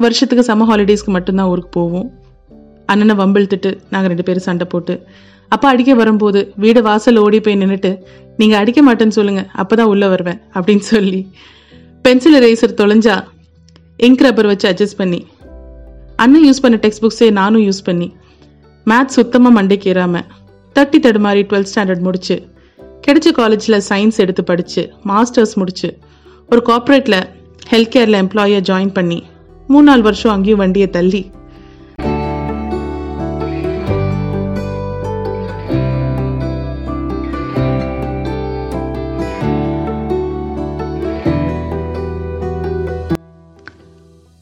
வருஷத்துக்கு சம ஹாலிடேஸ்க்கு மட்டும்தான் ஊருக்கு போவோம். அண்ணனை வம்பிழுத்துட்டு நாங்கள் ரெண்டு பேரும் சண்டை போட்டு அப்பா அடிக்க வரும்போது வீடு வாசல் ஓடி போய் நின்றுட்டு நீங்கள் அடிக்க மாட்டேன்னு சொல்லுங்க அப்பதான் உள்ளே வருவேன் அப்படின்னு சொல்லி பென்சில் ரேசர் தொலைஞ்சா இங்க் ரப்பர் வச்சு அட்ஜஸ்ட் பண்ணி அண்ணன் யூஸ் பண்ண டெக்ஸ்ட் புக்ஸே நானும் யூஸ் பண்ணி மேத்ஸ் சுத்தமாக மண்டைக்கு ஏறாம தட்டி தடுமாறி டுவெல்த் ஸ்டாண்டர்ட் முடிச்சு கிடைச்ச காலேஜில் சயின்ஸ் எடுத்து படித்து மாஸ்டர்ஸ் முடிச்சு ஒரு கார்ப்பரேட்டில் ஹெல்த் கேரில் எம்ப்ளாயை ஜாயின் பண்ணி மூணு நாலு வருஷம் அங்கேயும் வண்டியை தள்ளி.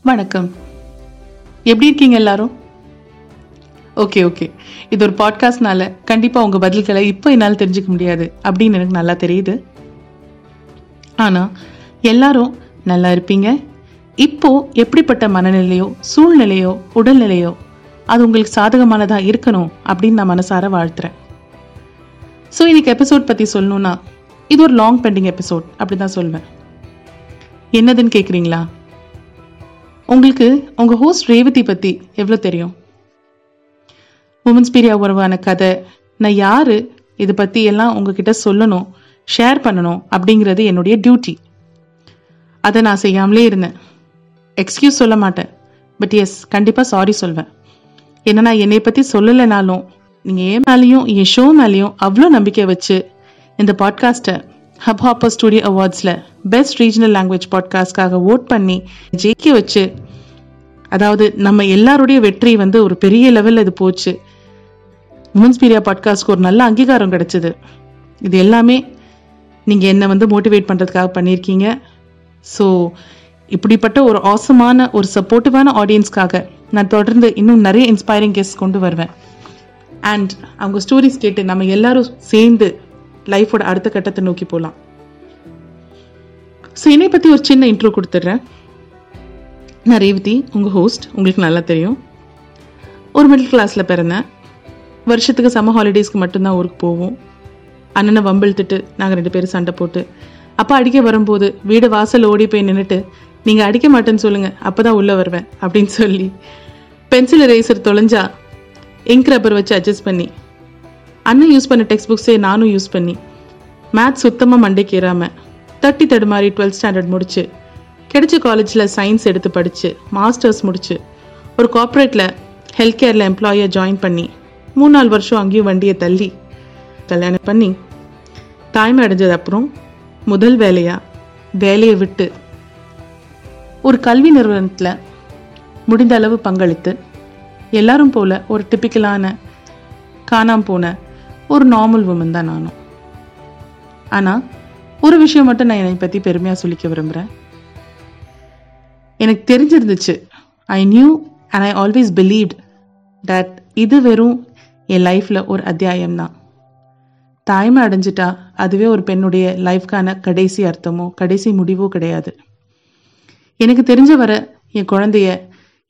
வணக்கம். எப்படி இருக்கீங்க எல்லாரும்? Okay okay. இது ஒரு பாட்காஸ்ட்னால கண்டிப்பாக உங்கள் பதில்களை இப்போ என்னால் தெரிஞ்சுக்க முடியாது அப்படின்னு எனக்கு நல்லா தெரியுது. ஆனால் எல்லாரும் நல்லா இருப்பீங்க. இப்போ எப்படிப்பட்ட மனநிலையோ சூழ்நிலையோ உடல்நிலையோ அது உங்களுக்கு சாதகமானதாக இருக்கணும் அப்படின்னு நான் மனசார வாழ்த்துறேன். ஸோ இன்னைக்கு எபிசோட் பற்றி சொல்லணும்னா இது ஒரு லாங் பெண்டிங் எபிசோட் அப்படி தான் சொல்வேன். என்னதுன்னு கேட்குறீங்களா உங்களுக்கு உங்கள் ஹோஸ்ட் ரேவதி பற்றி எவ்வளோ தெரியும்? உமன்ஸ் பீரியா உறவான கதை நான் யார் இதை பற்றி எல்லாம் உங்ககிட்ட சொல்லணும் ஷேர் பண்ணணும் அப்படிங்கிறது என்னுடைய டியூட்டி அதை நான் செய்யாமலே இருந்தேன். எக்ஸ்கியூஸ் சொல்ல மாட்டேன். பட் எஸ் கண்டிப்பாக சாரி சொல்வேன். ஏன்னா நான் என்னை பற்றி சொல்லலைனாலும் நீங்கள் என் மேலேயும் என் ஷோ மேலேயும் அவ்வளோ நம்பிக்கை வச்சு இந்த பாட்காஸ்ட்டை ஹப் ஹாப்பர் ஸ்டூடியோ அவார்ட்ஸில் பெஸ்ட் ரீஜனல் லாங்குவேஜ் பாட்காஸ்ட்காக ஓட் பண்ணி ஜெயிக்க வச்சு அதாவது நம்ம எல்லாருடைய வெற்றி வந்து ஒரு பெரிய லெவலில் இது போச்சு. உமன்ஸ் மீடியா பாட்காஸ்ட்க்கு ஒரு நல்ல அங்கீகாரம் கிடைச்சிது. இது எல்லாமே நீங்கள் என்னை வந்து மோட்டிவேட் பண்ணுறதுக்காக பண்ணியிருக்கீங்க. ஸோ இப்படிப்பட்ட ஒரு ஆசமான ஒரு சப்போர்ட்டிவான ஆடியன்ஸ்க்காக நான் தொடர்ந்து இன்னும் நிறைய இன்ஸ்பைரிங் கெஸ்ட் கொண்டு வருவேன். அண்ட் அவங்க ஸ்டோரிஸ் கேட்டு நம்ம எல்லாரும் சேர்ந்து லைஃபோட அடுத்த கட்டத்தை நோக்கி போகலாம் ஸோ என்னை பற்றி ஒரு சின்ன இன்ட்ரோ கொடுத்துட்றேன். நான் ரேவதி உங்கள் ஹோஸ்ட் உங்களுக்கு நல்லா தெரியும். ஒரு மிடில் கிளாஸில் பிறந்தேன். வருஷத்துக்கு சம்மர் ஹாலிடேஸ்க்கு மட்டும்தான் ஊருக்கு போவோம். அண்ணனை வம்பிழுத்துட்டு நாங்கள் ரெண்டு பேரும் சண்டை போட்டு. அப்பா அடிக்க வரும்போது வீடு வாசல் ஓடி போய் நின்றுட்டு நீங்கள் அடிக்க மாட்டேன்னு சொல்லுங்கள் அப்போ தான் உள்ளே வருவேன் அப்படின்னு சொல்லி பென்சில் ரேசர் தொலைஞ்சா இங்க் ரப்பர் வச்சு அட்ஜஸ்ட் பண்ணி அண்ணன் யூஸ் பண்ண டெக்ஸ்ட் புக்ஸே நானும் யூஸ் பண்ணி மேத்ஸ் சுத்தமாக மண்டைக்கு தேர்ட்டி தட்டி தடுமாறி டுவெல்த் ஸ்டாண்டர்ட் முடிச்சு கிடைச்ச காலேஜில் சயின்ஸ் எடுத்து படித்து மாஸ்டர்ஸ் முடிச்சு ஒரு கார்ப்பரேட்டில் ஹெல்த் கேரில் எம்ப்ளாயை ஜாயின் பண்ணி மூணு நாலு வருஷம் அங்கேயும் வண்டியை தள்ளி கல்யாணம் பண்ணி தாய்மை அடைஞ்சது அப்புறம் முதல் வேலையா? வேலையை விட்டு ஒரு கல்வி நிறுவனத்தில் முடிந்த அளவு பங்களித்து எல்லாரும் போல ஒரு டிப்பிக்கலான காணாம போன ஒரு நார்மல் உமன் தான் நானும். ஆனால் ஒரு விஷயம் மட்டும் நான் என்னை பற்றி பெருமையாக சொல்லிக்க விரும்புகிறேன் எனக்கு தெரிஞ்சிருந்துச்சு. I knew and I always believed that இது வெறும் என் லைஃப்பில் ஒரு அத்தியாயம் தான் தாய்மை அடைஞ்சிட்டா அதுவே ஒரு பெண்ணுடைய லைஃப்க்கான கடைசி அர்த்தமோ கடைசி முடிவோ கிடையாது. எனக்கு தெரிஞ்ச வர என் குழந்தைய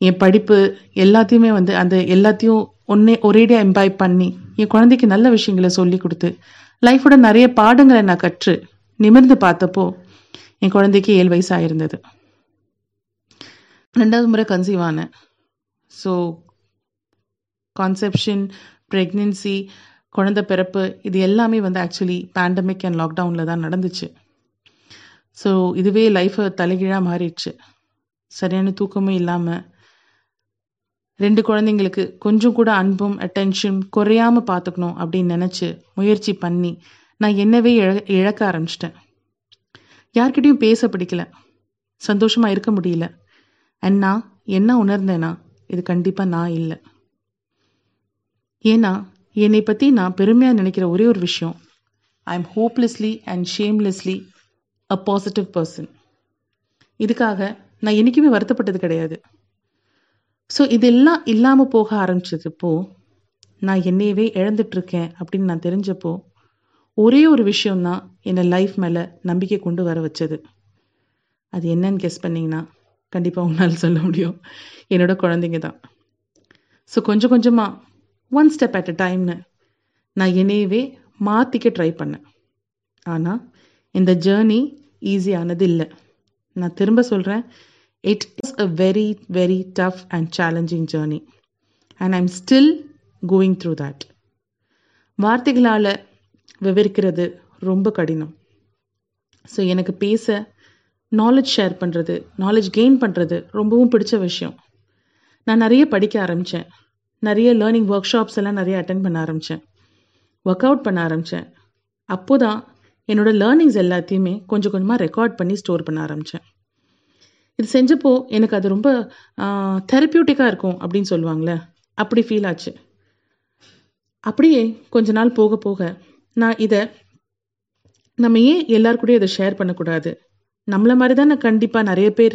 என் படிப்பு எல்லாத்தையுமே வந்து அந்த எல்லாத்தையும் ஒன்னே ஒரேடியாக எம்பாய் பண்ணி என் குழந்தைக்கு நல்ல விஷயங்களை சொல்லி கொடுத்து லைஃபோட நிறைய பாடங்களை நான் கற்று நிமிர்ந்து பார்த்தப்போ என் குழந்தைக்கு ஏழு வயசு இருந்தது ரெண்டாவது முறை கன்சீவ் ஆனேன். ஸோ கான்செப்ஷன் ப்ரெக்னென்சி குழந்தை பிறப்பு இது எல்லாமே வந்து ஆக்சுவலி பேண்டமிக் அண்ட் லாக்டவுனில் தான் நடந்துச்சு. ஸோ இதுவே லைஃப்பை தலைகீழாக மாறிடுச்சு. சரியான தூக்கமும் இல்லாமல் ரெண்டு குழந்தைங்களுக்கு கொஞ்சம் கூட அன்பும் அட்டென்ஷன் குறையாமல் பார்த்துக்கணும் அப்படின்னு நினச்சி முயற்சி பண்ணி நான் என்னவே இழ இழக்க ஆரம்பிச்சிட்டேன். யார்கிட்டையும் பேச பிடிக்கல. சந்தோஷமாக இருக்க முடியல. அண்ட் நான் என்ன உணர்ந்தேன்னா இது கண்டிப்பாக நான் இல்லை. ஏன்னா என்னை பற்றி நான் பெருமையாக நினைக்கிற ஒரே ஒரு விஷயம். I am hopelessly and shamelessly a positive person இதுக்காக நான் என்றைக்குமே வருத்தப்பட்டது கிடையாது. ஸோ இதெல்லாம் இல்லாமல் போக ஆரம்பிச்சதுப்போ நான் என்னையவே இழந்துட்டுருக்கேன் அப்படின்னு நான் தெரிஞ்சப்போ ஒரே ஒரு விஷயம்தான் என்னை லைஃப் மேலே நம்பிக்கை கொண்டு வர வச்சது. அது என்னன்னு கெஸ் பண்ணிங்கன்னா கண்டிப்பாக உங்களால் சொல்ல முடியும். என்னோட குழந்தைங்க தான். ஸோ கொஞ்சம் கொஞ்சமாக ஒன் ஸ்டெப் அட் அ டைம்னு நான் என்னையவே மாற்றிக்க ட்ரை பண்ணேன். ஆனால் இந்த ஜேர்னி ஈஸியானது இல்லை. நான் திரும்ப சொல்கிறேன் it is a very very tough and challenging journey and I'm still going through that வார்த்தைகளால் விவரிக்கிறது ரொம்ப கடினம். ஸோ எனக்கு பேச நாலேஜ் ஷேர் பண்ணுறது நாலேஜ் கெயின் பண்ணுறது ரொம்பவும் பிடிச்ச விஷயம். நான் நிறைய படிக்க ஆரம்பித்தேன் நிறைய லேர்னிங் ஒர்க் ஷாப்ஸ் எல்லாம் நிறைய அட்டன் பண்ண ஆரம்பித்தேன் ஒர்க் அவுட் பண்ண ஆரம்பித்தேன் அப்போ தான் என்னோடய லேர்னிங்ஸ் எல்லாத்தையுமே கொஞ்சம் கொஞ்சமாக ரெக்கார்ட் பண்ணி ஸ்டோர் பண்ண ஆரம்பித்தேன் இது செஞ்சப்போ எனக்கு அது ரொம்ப தெரப்பியூட்டிக்காக இருக்கும் அப்படின்னு சொல்லுவாங்களே அப்படி ஃபீல் ஆச்சு. அப்படியே கொஞ்ச நாள் போக போக நான் இதை நம்ம ஏன் எல்லாருக்கூடயும் இதை ஷேர் பண்ணக்கூடாது? நம்மளை மாதிரி தானே கண்டிப்பாக நிறைய பேர்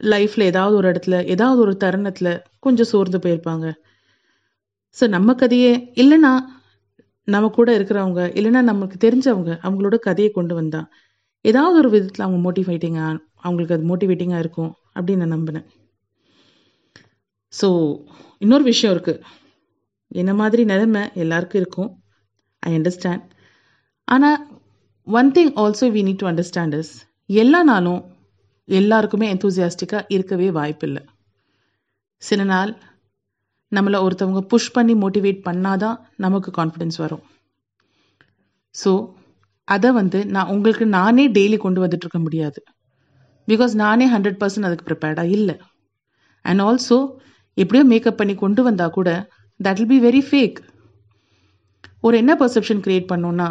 லைஃப்பில் ஏதாவது ஒரு இடத்துல ஏதாவது ஒரு தருணத்தில் கொஞ்சம் சோர்ந்து போயிருப்பாங்க. ஸோ நம்ம கதையே இல்லைன்னா நம்ம கூட இருக்கிறவங்க இல்லைன்னா நமக்கு தெரிஞ்சவங்க அவங்களோட கதையை கொண்டு வந்தா ஏதாவது ஒரு விதத்தில் அவங்க மோட்டிவேட்டிங்காக அவங்களுக்கு அது மோட்டிவேட்டிங்காக இருக்கும் அப்படின்னு நான் நம்பினேன். ஸோ இன்னொரு விஷயம் இருக்குது என்ன மாதிரி நிலைமை எல்லாருக்கும் இருக்கும். ஐ அண்டர்ஸ்டாண்ட் ஆனால் one thing also we need to understand is எல்லா நாளும் எல்லாருக்குமே எந்தூசியாஸ்டிக்காக இருக்கவே வாய்ப்பில்லை. சில நாள் நம்மளை ஒருத்தவங்க புஷ் பண்ணி மோட்டிவேட் பண்ணாதான் நமக்கு கான்ஃபிடென்ஸ் வரும். ஸோ அதை வந்து நான் உங்களுக்கு நானே டெய்லி கொண்டு வந்துட்டு இருக்க முடியாது. பிகாஸ் நானே ஹண்ட்ரட் பர்சன்ட் அதுக்கு ப்ரிப்பேர்டாக இல்லை. அண்ட் ஆல்சோ எப்படியோ மேக்கப் பண்ணி கொண்டு வந்தால் கூட that will be very fake ஒரு என்ன பர்செப்ஷன் க்ரியேட் பண்ணோன்னா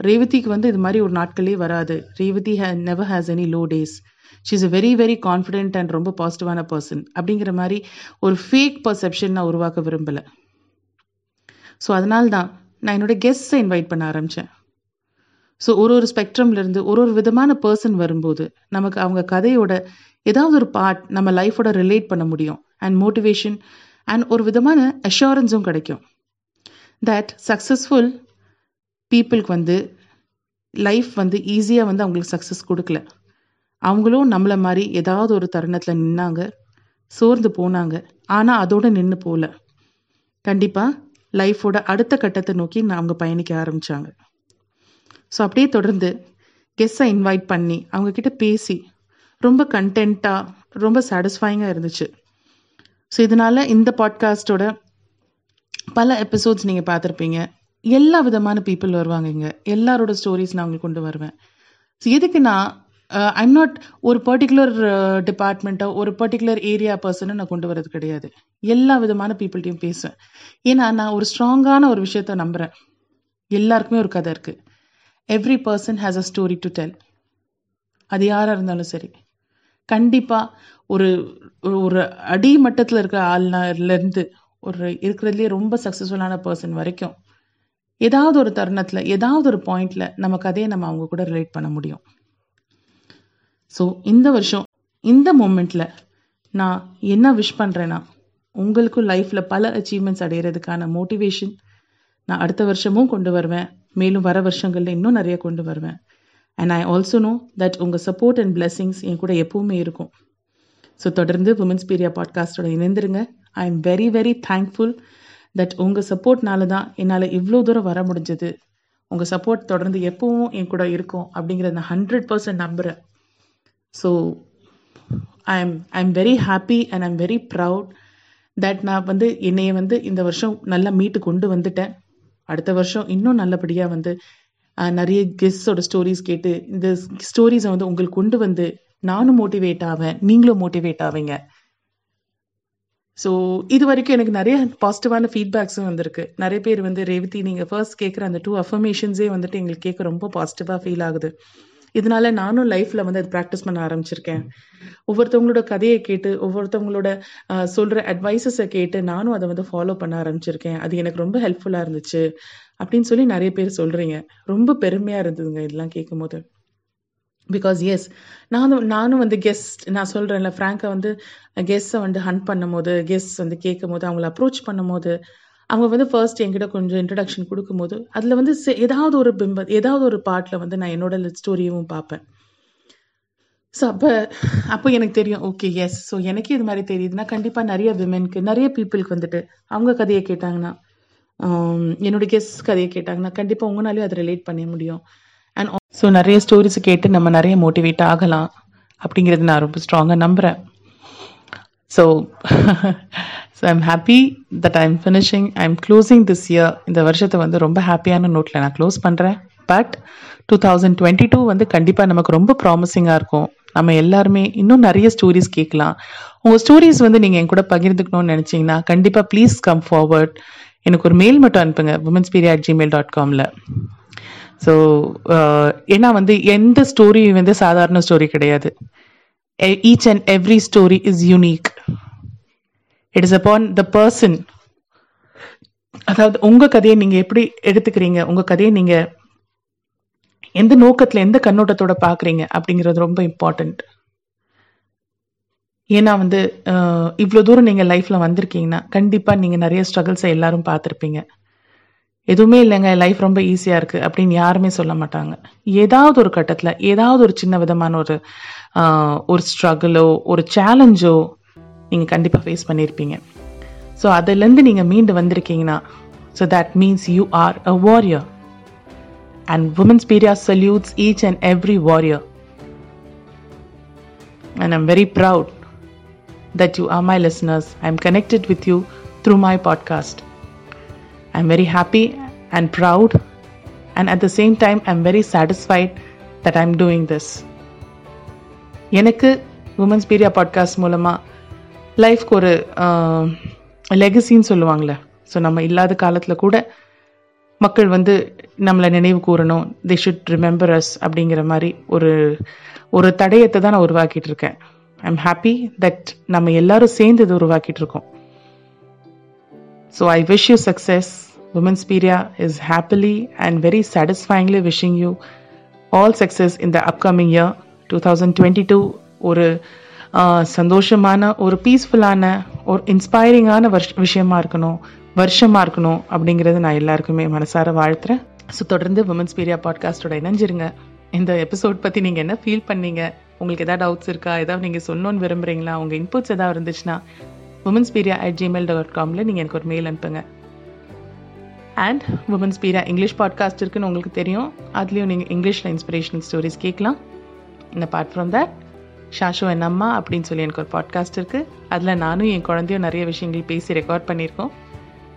ரேவதிக்கு வந்து இது மாதிரி ஒரு நாட்களே வராது. Revathi he never has any low days she is a very very confident and ரொம்ப பாசிட்டிவான பர்சன் அப்படிங்கிற மாதிரி ஒரு ஃபேக் பர்செப்ஷன் நான் உருவாக்க விரும்பலை. ஸோ அதனால தான் நான் என்னோட கெஸ்ட்ஸை இன்வைட் பண்ண ஆரம்பித்தேன் ஸோ ஒரு ஒரு ஸ்பெக்ட்ரம்லேருந்து ஒரு ஒரு விதமான பர்சன் வரும்போது நமக்கு அவங்க கதையோட ஏதாவது ஒரு பார்ட் நம்ம லைஃபோட ரிலேட் பண்ண முடியும். அண்ட் மோட்டிவேஷன் அண்ட் ஒரு விதமான அஷூரன்ஸும் கிடைக்கும். தட் சக்ஸஸ்ஃபுல் பீப்புளுக்கு வந்து லைஃப் வந்து ஈஸியாக வந்து அவங்களுக்கு சக்ஸஸ் கொடுக்கல. அவங்களும் நம்மளை மாதிரி ஏதாவது ஒரு தருணத்தில் நின்னாங்க சோர்ந்து போனாங்க. ஆனால் அதோடு நின்று போகல கண்டிப்பாக லைஃபோட அடுத்த கட்டத்தை நோக்கி அவங்க பயணிக்க ஆரம்பித்தாங்க ஸோ அப்படியே தொடர்ந்து கெஸ்ஸை இன்வைட் பண்ணி அவங்கக்கிட்ட பேசி ரொம்ப கண்டென்ட்டாக ரொம்ப சாட்டிஸ்ஃபைங்காக இருந்துச்சு. ஸோ இதனால் இந்த பாட்காஸ்ட்டோட பல எபிசோட்ஸ் நீங்கள் பார்த்துருப்பீங்க. எல்லா விதமான பீப்புள் வருவாங்க இங்கே. எல்லாரோட ஸ்டோரிஸ் நான் உங்களுக்கு கொண்டு வருவேன். ஸோ எதுக்கு நான் Uh, ஐம் நாட் ஒரு பர்டிகுலர் டிபார்ட்மெண்ட்டோ uh, ஒரு பர்டிகுலர் ஏரியா பர்சனை நான் கொண்டு வரது கிடையாது. எல்லா விதமான பீப்புள்கிட்டையும் பேசுவேன். ஏன்னா நான் ஒரு ஸ்ட்ராங்கான ஒரு விஷயத்த நம்புகிறேன் எல்லாருக்குமே ஒரு கதை இருக்குது every person has a story to tell அது யாராக இருந்தாலும் சரி. கண்டிப்பாக ஒரு ஒரு அடிமட்டத்தில் இருக்கிற ஆள்லேருந்து ஒரு இருக்கிறதுலே ரொம்ப சக்ஸஸ்ஃபுல்லான பர்சன் வரைக்கும் ஏதாவது ஒரு தருணத்தில் ஏதாவது ஒரு பாயிண்டில் நம்ம கதையை நம்ம அவங்க கூட ரிலேட் பண்ண முடியும். ஸோ இந்த வருஷம் இந்த மூமெண்ட்டில் நான் என்ன விஷ் பண்ணுறேன்னா உங்களுக்கும் லைஃப்பில் பல அச்சீவ்மெண்ட்ஸ் அடையிறதுக்கான மோட்டிவேஷன் நான் அடுத்த வருஷமும் கொண்டு வருவேன். மேலும் வர வருஷங்களில் இன்னும் நிறைய கொண்டு வருவேன். And I also know that உங்கள் சப்போர்ட் அண்ட் பிளெஸ்ஸிங்ஸ் என் கூட எப்பவுமே இருக்கும். ஸோ தொடர்ந்து உமன்ஸ் பீரியா பாட்காஸ்டோட இணைந்துருங்க. I am very very thankful that உங்கள் சப்போர்ட்னால தான் என்னால் இவ்வளோ தூரம் வர முடிஞ்சது. உங்கள் சப்போர்ட் தொடர்ந்து எப்பவும் என் கூட இருக்கும் அப்படிங்கிறத நான் ஹண்ட்ரட் பர்சன்ட் நம்புகிறேன் so I am I am very happy and I'm very proud that நான் வந்து என்னைய வந்து இந்த வருஷம் நல்லா மீட்டு கொண்டு வந்துட்டேன். அடுத்த வருஷம் இன்னும் நல்லபடியாக வந்து நிறைய கெஸ்டோட ஸ்டோரிஸ் கேட்டு இந்த ஸ்டோரிஸை வந்து உங்களுக்கு கொண்டு வந்து நானும் மோட்டிவேட் ஆவேன் நீங்களும் மோட்டிவேட் ஆவீங்க. ஸோ இது வரைக்கும் எனக்கு நிறைய பாசிட்டிவான ஃபீட்பேக்ஸும் வந்திருக்கு. நிறைய பேர் வந்து ரேவதி நீங்கள் ஃபர்ஸ்ட் கேட்குற அந்த டூ அஃபர்மேஷன்ஸே வந்துட்டு எங்களுக்கு கேட்க ரொம்ப பாசிட்டிவாக ஃபீல் ஆகுது. இதனால நானும் லைஃப்பில் வந்து அது ப்ராக்டிஸ் பண்ண ஆரம்பிச்சிருக்கேன். ஒவ்வொருத்தவங்களோட கதையை கேட்டு ஒவ்வொருத்தவங்களோட சொல்ற அட்வைசஸை கேட்டு நானும் அதை வந்து ஃபாலோ பண்ண ஆரம்பிச்சிருக்கேன். அது எனக்கு ரொம்ப ஹெல்ப்ஃபுல்லாக இருந்துச்சு அப்படின்னு சொல்லி நிறைய பேர் சொல்றீங்க. ரொம்ப பெருமையாக இருந்ததுங்க இதெல்லாம் கேட்கும் போது பிகாஸ் எஸ் நானும் நானும் வந்து கெஸ்ட் நான் சொல்கிறேன்ல ஃப்ராங்கை வந்து கெஸ்ட்டை வந்து ஹண்ட் பண்ணும் போது கெஸ்ட் வந்து கேட்கும் போது அவங்கள அப்ரோச் பண்ணும் போது அவங்க வந்து ஃபர்ஸ்ட் என்கிட்ட கொஞ்சம் இன்ட்ரடக்ஷன் கொடுக்கும்போது அதில் வந்து ஏதாவது ஒரு பிம்ப ஏதாவது ஒரு பாட்டில் வந்து நான் என்னோட ஸ்டோரியும் பார்ப்பேன். ஸோ அப்போ அப்போ எனக்கு தெரியும் ஓகே எஸ் ஸோ எனக்கே இது மாதிரி தெரியுதுன்னா கண்டிப்பாக நிறைய விமென்க்கு நிறைய பீப்புளுக்கு வந்துட்டு அவங்க கதையை கேட்டாங்கன்னா um, என்னோட கெஸ் கதையை கேட்டாங்கன்னா கண்டிப்பாக உங்களாலேயும் அதை ரிலேட் பண்ண முடியும். அண்ட் ஸோ நிறைய ஸ்டோரிஸ் கேட்டு நம்ம நிறைய மோட்டிவேட் ஆகலாம் அப்படிங்கிறது நான் ரொம்ப ஸ்ட்ராங்காக நம்புகிறேன் so so I'm happy that I'm finishing I'm closing this year இந்த வருஷத்தை வந்து ரொம்ப ஹாப்பியான நோட்டில் நான் க்ளோஸ் பண்ணுறேன் but two thousand twenty two வந்து கண்டிப்பாக நமக்கு ரொம்ப ப்ராமிசிங்காக இருக்கும். நம்ம எல்லாருமே இன்னும் நிறைய ஸ்டோரிஸ் கேட்கலாம். உங்கள் ஸ்டோரிஸ் வந்து நீங்கள் என் கூட பகிர்ந்துக்கணும்னு நினச்சிங்கன்னா கண்டிப்பாக ப்ளீஸ் கம் ஃபார்வர்ட் எனக்கு ஒரு மெயில் மட்டும் அனுப்புங்க women's Peria at Gmail dot Kamil so ஏன்னா வந்து எந்த ஸ்டோரி வந்து சாதாரண ஸ்டோரி கிடையாது. E, each and every story is unique. It is upon the person அதாவது உங்க கதையை நீங்க எப்படி எடுத்துக்கிறீங்க? உங்க கதையை நீங்க எந்த நோக்கத்துல எந்த கண்ணோட்டத்தோட பாக்குறீங்க அப்படிங்கிறது ரொம்ப இம்பார்ட்டன்ட் ஏன்னா வந்து இவ்வளோ தூரம் நீங்கள் லைஃப்பில் வந்திருக்கீங்கன்னா கண்டிப்பாக நீங்கள் நிறைய ஸ்ட்ரகிள்ஸை எல்லாரும் பார்த்துருப்பீங்க. எதுவுமே இல்லைங்க லைஃப் ரொம்ப ஈஸியாக இருக்குது அப்படின்னு யாருமே சொல்ல மாட்டாங்க ஏதாவது ஒரு கட்டத்தில் ஏதாவது ஒரு சின்ன விதமான ஒரு ஒரு ஸ்ட்ரகிளோ ஒரு சேலஞ்சோ நீங்கள் கண்டிப்பாக ஃபேஸ் பண்ணியிருப்பீங்க ஸோ அதுலேருந்து நீங்கள் மீண்டு வந்திருக்கீங்கன்னா so that means you are a warrior and women's Peria salutes each and every warrior and I'm very proud that you are my listeners. I'm connected with you through my podcast. I'm very happy and proud, and at the same time, I'm very satisfied that I'm doing this. எனக்கு women's பீரியா podcast மூலமாக லைஃப்க்கு ஒரு லெகசின்னு சொல்லுவாங்களே so நம்ம இல்லாத காலத்தில் கூட மக்கள் வந்து நம்மளை நினைவு கூறணும். தே ஷுட் ரிமெம்பர் அஸ் அப்படிங்கிற மாதிரி ஒரு ஒரு தடயத்தை தான் நான் உருவாக்கிட்டு இருக்கேன். ஐ எம் ஹாப்பி தட் நம்ம எல்லாரும் சேர்ந்து இது உருவாக்கிட்டு இருக்கோம். So I wish you success women's Peria is happily and very satisfyingly wishing you all success இந்த upcoming year two thousand twenty two ஒரு சந்தோஷமான ஒரு பீஸ்ஃபுல்லான ஒரு இன்ஸ்பைரிங்கான வருஷ விஷயமா இருக்கணும் வருஷமாக இருக்கணும் அப்படிங்கிறது நான் எல்லாருக்குமே மனசார வாழ்த்துறேன். ஸோ தொடர்ந்து உமன்ஸ் பீரியா பாட்காஸ்டோட இணைஞ்சிருங்க. இந்த எபிசோட் பற்றி நீங்கள் என்ன ஃபீல் பண்ணீங்க? உங்களுக்கு எதாவது டவுட்ஸ் இருக்கா? ஏதாவது நீங்கள் சொல்லணும்னு விரும்புறீங்களா? உங்கள் இன்புட்ஸ் ஏதாவது இருந்துச்சுன்னா women's Peria at Gmail dot காமில் நீங்கள் எனக்கு ஒரு மெயில் அனுப்புங்க. And women's Peria English podcast இருக்குன்னு உங்களுக்கு தெரியும். அதுலேயும் நீங்கள் இங்கிலீஷில் இன்ஸ்பிரேஷனல் ஸ்டோரிஸ் கேட்கலாம் இந்த அப்பார்ட் ஃப்ரம் தட் ஷாஷு என் அம்மா அப்படின்னு சொல்லி எனக்கு ஒரு பாட்காஸ்ட் இருக்குது அதில் நானும் என் குழந்தையும் நிறைய விஷயங்கள் பேசி ரெக்கார்ட் பண்ணியிருக்கோம்.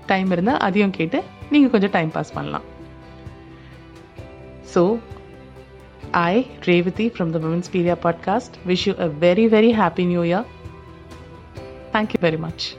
டைம் இருந்தால் அதையும் கேட்டு நீங்கள் கொஞ்சம் டைம் பாஸ் பண்ணலாம். So I Revathi from the women's Peria podcast wish you a very very happy new year thank you very much.